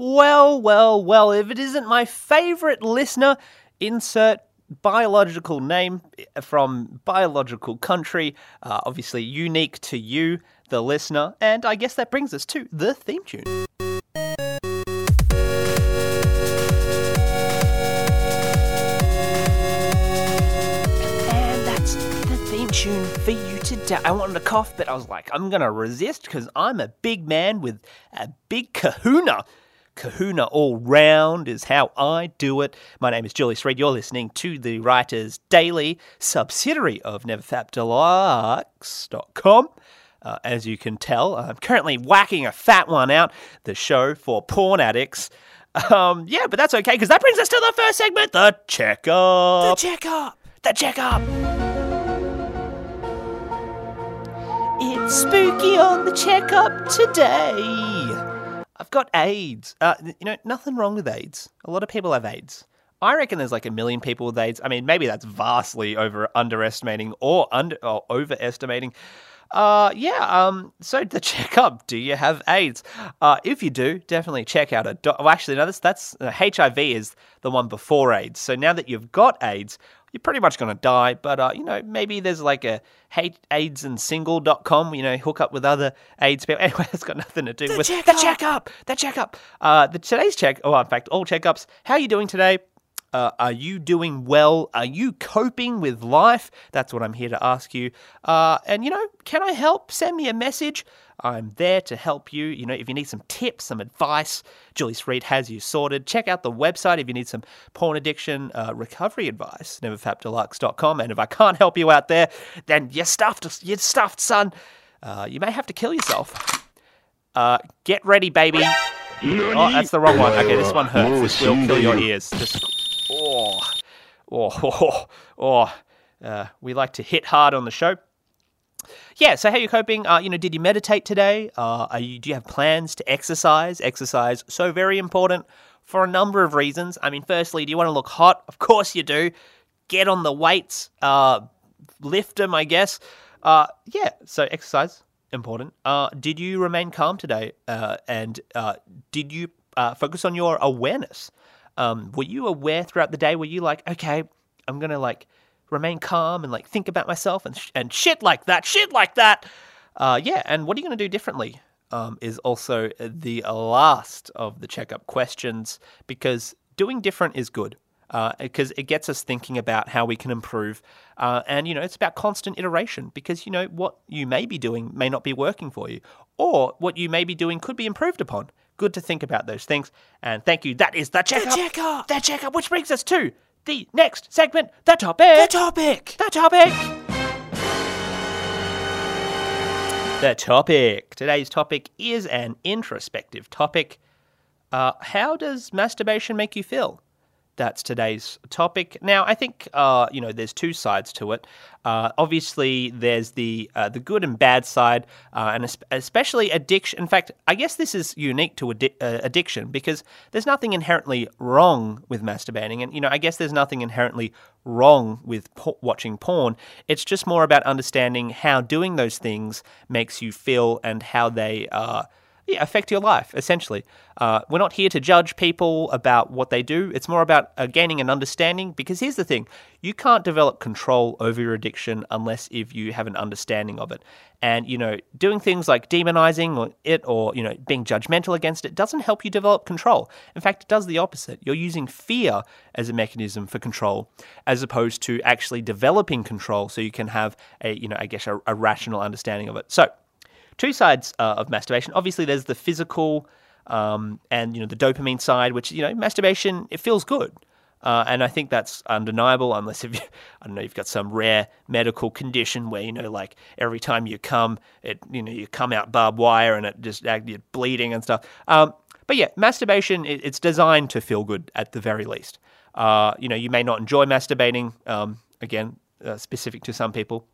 Well, well, well, if it isn't my favorite listener, insert biological name from biological country, uh, obviously unique to you, the listener, and I guess that brings us to the theme tune. And that's the theme tune for you today. I wanted to cough, but I was like, I'm gonna resist because I'm a big man with a big kahuna. Kahuna all round is how I do it. My name is Julius Reade. You're listening to the Writers Daily, subsidiary of NeverFapDeluxe.com. Uh, as you can tell, I'm currently whacking a fat one out, the show for porn addicts. Um, yeah, but that's okay because that brings us to the first segment, the checkup. The checkup. The checkup. It's spooky on the checkup today. I've got AIDS. Uh, you know, nothing wrong with AIDS. A lot of people have AIDS. I reckon there's like a million people with AIDS. I mean, maybe that's vastly over underestimating or under or overestimating. Uh, yeah. Um. So the checkup. Do you have AIDS? Uh, if you do, definitely check out a. Do- well, actually, no. That's that's uh, HIV is the one before AIDS. So now that you've got AIDS, you're pretty much going to die. But, uh, you know, maybe there's like a hate AIDS and AIDSandsingle.com, you know, hook up with other AIDS people. Anyway, that's got nothing to do The with checkup. the checkup. The checkup. Uh, the today's check, oh, in fact, all checkups. How are you doing today? Uh, are you doing well? Are you coping with life? That's what I'm here to ask you. Uh, and, you know, can I help? Send me a message. I'm there to help you. You know, if you need some tips, some advice, Julius Reade has you sorted. Check out the website if you need some porn addiction uh, recovery advice, neverfapdeluxe.com. And if I can't help you out there, then you're stuffed, you're stuffed, son. Uh, you may have to kill yourself. Uh, get ready, baby. Oh, that's the wrong one. Okay, this one hurts. This will kill your ears. Just, oh, oh, oh, oh. Uh, we like to hit hard on the show. Yeah, so how are you coping? Uh, you know, did you meditate today? Uh, you, do you have plans to exercise? Exercise, so very important for a number of reasons. I mean, firstly, do you want to look hot? Of course you do. Get on the weights, uh, lift them, I guess. Uh, yeah, so exercise, important. Uh, did you remain calm today? Uh, and uh, did you uh, focus on your awareness? Um, were you aware throughout the day? Were you like, okay, I'm gonna like remain calm and like think about myself and sh- and shit like that, shit like that. Uh, yeah, and what are you gonna do differently? Um, is also the last of the checkup questions because doing different is good because it gets us thinking about how we can improve. Uh, and, you know, it's about constant iteration because, you know, what you may be doing may not be working for you, or what you may be doing could be improved upon. Good to think about those things. And thank you. That is the checkup. The checkup. The checkup, which brings us to the next segment, the topic. The topic. The topic. The topic. Today's topic is an introspective topic. Uh, how does masturbation make you feel? That's today's topic. Now, I think uh, you know there's two sides to it. Uh, obviously, there's the uh, the good and bad side, uh, and especially addiction. In fact, I guess this is unique to addi- uh, addiction because there's nothing inherently wrong with masturbating, and you know I guess there's nothing inherently wrong with po- watching porn. It's just more about understanding how doing those things makes you feel and how they uh, yeah, affect your life, essentially. Uh, we're not here to judge people about what they do. It's more about uh, gaining an understanding because here's the thing you can't develop control over your addiction unless if you have an understanding of it. And, you know, doing things like demonizing it or, you know, being judgmental against it doesn't help you develop control. In fact, it does the opposite. You're using fear as a mechanism for control as opposed to actually developing control so you can have a, you know, I guess a, a rational understanding of it. So, two sides uh, of masturbation. Obviously, there's the physical um, and you know the dopamine side, which you know masturbation it feels good, uh, and I think that's undeniable. Unless if you, I don't know, you've got some rare medical condition where you know like every time you come, it you know you come out barbed wire and it just you're bleeding and stuff. Um, but yeah, masturbation it, it's designed to feel good at the very least. Uh, you know, you may not enjoy masturbating. Um, again, uh, specific to some people.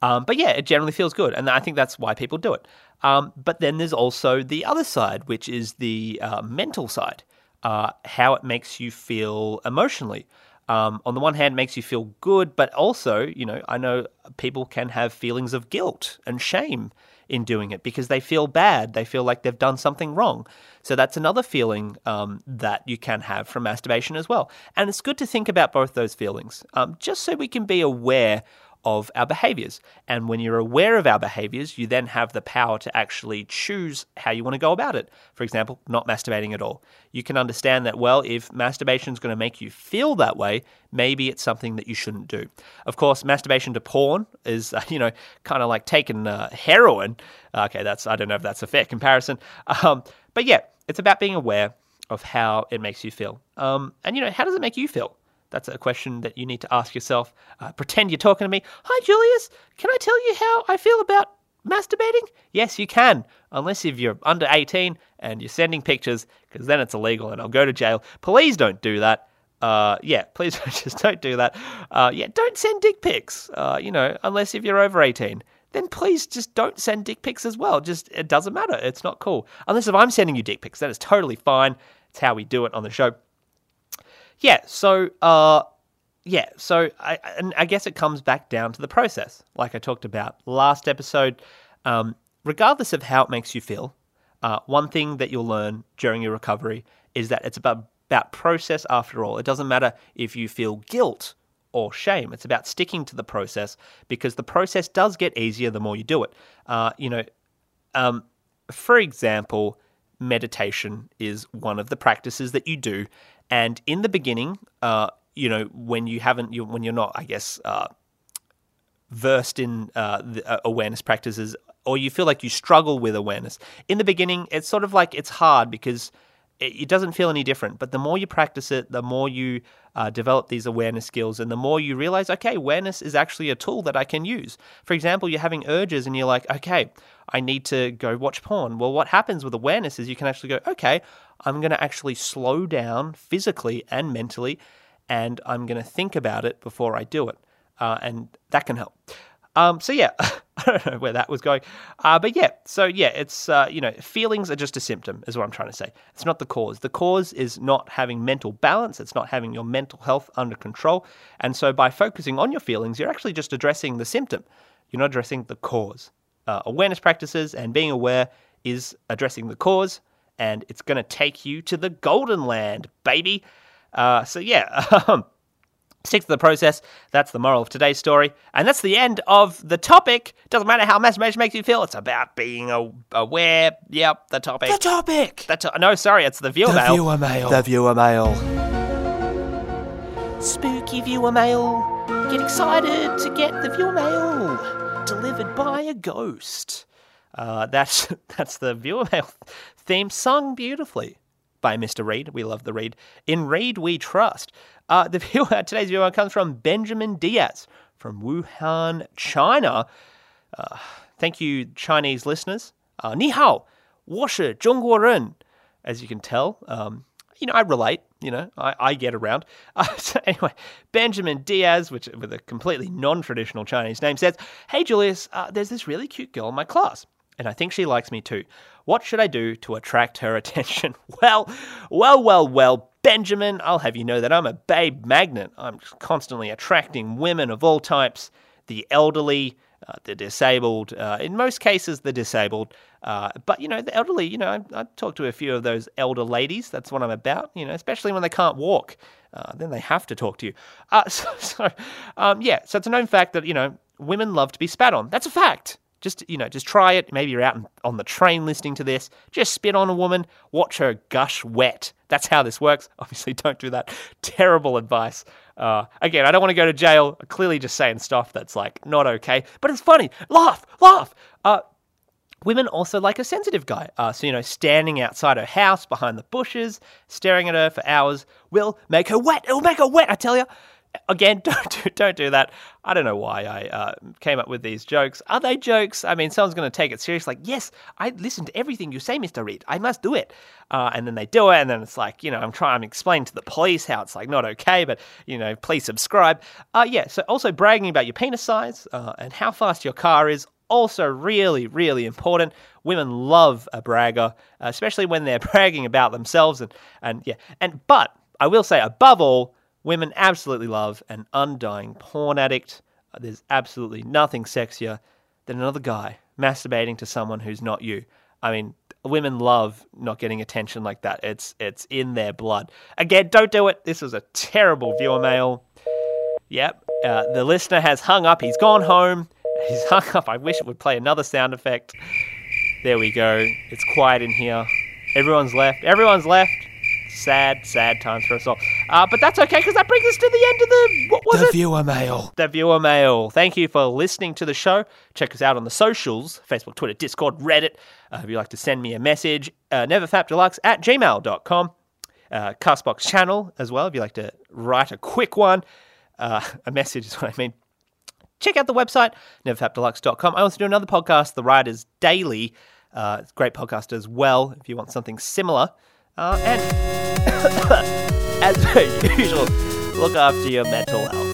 Um, but yeah, it generally feels good, and I think that's why people do it. Um, but then there's also the other side, which is the uh, mental side, uh, how it makes you feel emotionally. Um, on the one hand, makes you feel good, but also, you know, I know people can have feelings of guilt and shame in doing it because they feel bad. They feel like they've done something wrong. So that's another feeling um, that you can have from masturbation as well. And it's good to think about both those feelings um, just so we can be aware of our behaviors. And when you're aware of our behaviors, you then have the power to actually choose how you want to go about it. For example, not masturbating at all. You can understand that, well, if masturbation is going to make you feel that way, maybe it's something that you shouldn't do. Of course, masturbation to porn is, you know, kind of like taking uh, heroin. Okay, that's, I don't know if that's a fair comparison. Um, but yeah, it's about being aware of how it makes you feel. Um, and, you know, how does it make you feel? That's a question that you need to ask yourself. Uh, pretend you're talking to me. Hi, Julius. Can I tell you how I feel about masturbating? Yes, you can, unless if you're under 18 and you're sending pictures, because then it's illegal and I'll go to jail. Please don't do that. Uh, yeah, please just don't do that. Uh, yeah, don't send dick pics. Uh, you know, unless if you're over 18 then please just don't send dick pics as well. Just it doesn't matter. It's not cool. Unless if I'm sending you dick pics, that is totally fine. It's how we do it on the show yeah, so uh, yeah, so I, and I guess it comes back down to the process, like I talked about last episode. Um, regardless of how it makes you feel, uh, one thing that you'll learn during your recovery is that it's about about process after all. It doesn't matter if you feel guilt or shame. It's about sticking to the process because the process does get easier the more you do it. Uh, you know, um, for example, meditation is one of the practices that you do and in the beginning, uh, you know, when you haven't, you, when you're not, I guess, uh, versed in uh, the, uh, awareness practices, or you feel like you struggle with awareness, in the beginning, it's sort of like it's hard because it, doesn't feel any different. But the more you practice it, the more you uh, develop these awareness skills, and the more you realize, okay, awareness is actually a tool that I can use. For example, you're having urges, and you're like, okay, I need to go watch porn. Well, what happens with awareness is you can actually go, okay, I'm going to actually slow down physically and mentally, and I'm going to think about it before I do it. Uh, and that can help. Um, so yeah, I don't know where that was going, uh, but yeah. So yeah, it's uh, you know feelings are just a symptom, is what I'm trying to say. It's not the cause. The cause is not having mental balance. It's not having your mental health under control. And so by focusing on your feelings, you're actually just addressing the symptom. You're not addressing the cause. Uh, awareness practices and being aware is addressing the cause and it's going to take you to the golden land, baby. Uh, so, yeah, um, stick to the process. That's the moral of today's story. And that's the end of the topic. Doesn't matter how masturbation makes you feel, it's about being aware. Yep, the topic. The topic! The to- no, sorry, it's the viewer the mail. Viewer mail. The viewer mail. Spooky viewer mail. Get excited to get the viewer mail delivered by a ghost. Uh, that's that's the viewer mail theme sung beautifully by Mr. Reade, We love the Reade. In Reade, We Trust. Uh, the viewer, today's viewer comes from Benjamin Diaz from Wuhan, China. Uh, thank you, Chinese listeners. Uh, ni hao, wo shi zhongguo ren. As you can tell, um, you know, I relate. You know, I, I get around. Uh, so anyway, Benjamin Diaz, which with a completely non-traditional Chinese name, says, "Hey Julius, uh, there's this really cute girl in my class and I think she likes me too. What should I do to attract her attention? Well, well, well, well, Benjamin, I'll have you know that I'm a babe magnet. I'm constantly attracting women of all types the elderly, uh, the disabled, uh, in most cases, the disabled. Uh, but, you know, the elderly, you know, I, I talked to a few of those elder ladies. That's what I'm about, you know, especially when they can't walk. Uh, then they have to talk to you. Uh, so, so um, yeah, so it's a known fact that, you know, women love to be spat on. That's a fact. Just you know, just try it. Maybe you're out on the train listening to this. Just spit on a woman, watch her gush wet. That's how this works. Obviously, don't do that. Terrible advice. Uh, again, I don't want to go to jail. I'm clearly, just saying stuff that's like not okay, but it's funny. Laugh, laugh. Uh, Women also like a sensitive guy. Uh, so, you know, standing outside her house behind the bushes, staring at her for hours will make her wet. It'll make her wet, I tell you. Again, don't do, don't do that. I don't know why I uh, came up with these jokes. Are they jokes? I mean, someone's going to take it serious. Like, yes, I listen to everything you say, Mister Reade. I must do it. Uh, and then they do it, and then it's like, you know, I'm trying to explain to the police how it's like not okay, but you know, please subscribe. Uh, yeah. So also bragging about your penis size uh, and how fast your car is. Also, really, really important. Women love a bragger, especially when they're bragging about themselves. And and yeah, and but I will say, above all Women absolutely love an undying porn addict. There's absolutely nothing sexier than another guy masturbating to someone who's not you. I mean, women love not getting attention like that. It's it's in their blood. Again, don't do it. This was a terrible viewer mail. Yep, uh, the listener has hung up. He's gone home. He's hung up. I wish it would play another sound effect. There we go. It's quiet in here. Everyone's left. Everyone's left. Sad, sad times for us all. Uh, but that's okay because that brings us to the end of the what was The it? viewer mail. the viewer mail. Thank you for listening to the show. Check us out on the socials Facebook, Twitter, Discord, Reddit. Uh, if you'd like to send me a message, uh, neverfapdeluxe at gmail.com. Uh, Castbox channel as well if you'd like to write a quick one. Uh, a message is what I mean. Check out the website, neverfapdeluxe.com. I also do another podcast, The Riders Daily. Uh, it's a great podcast as well if you want something similar. Uh, and as usual, look after your mental health.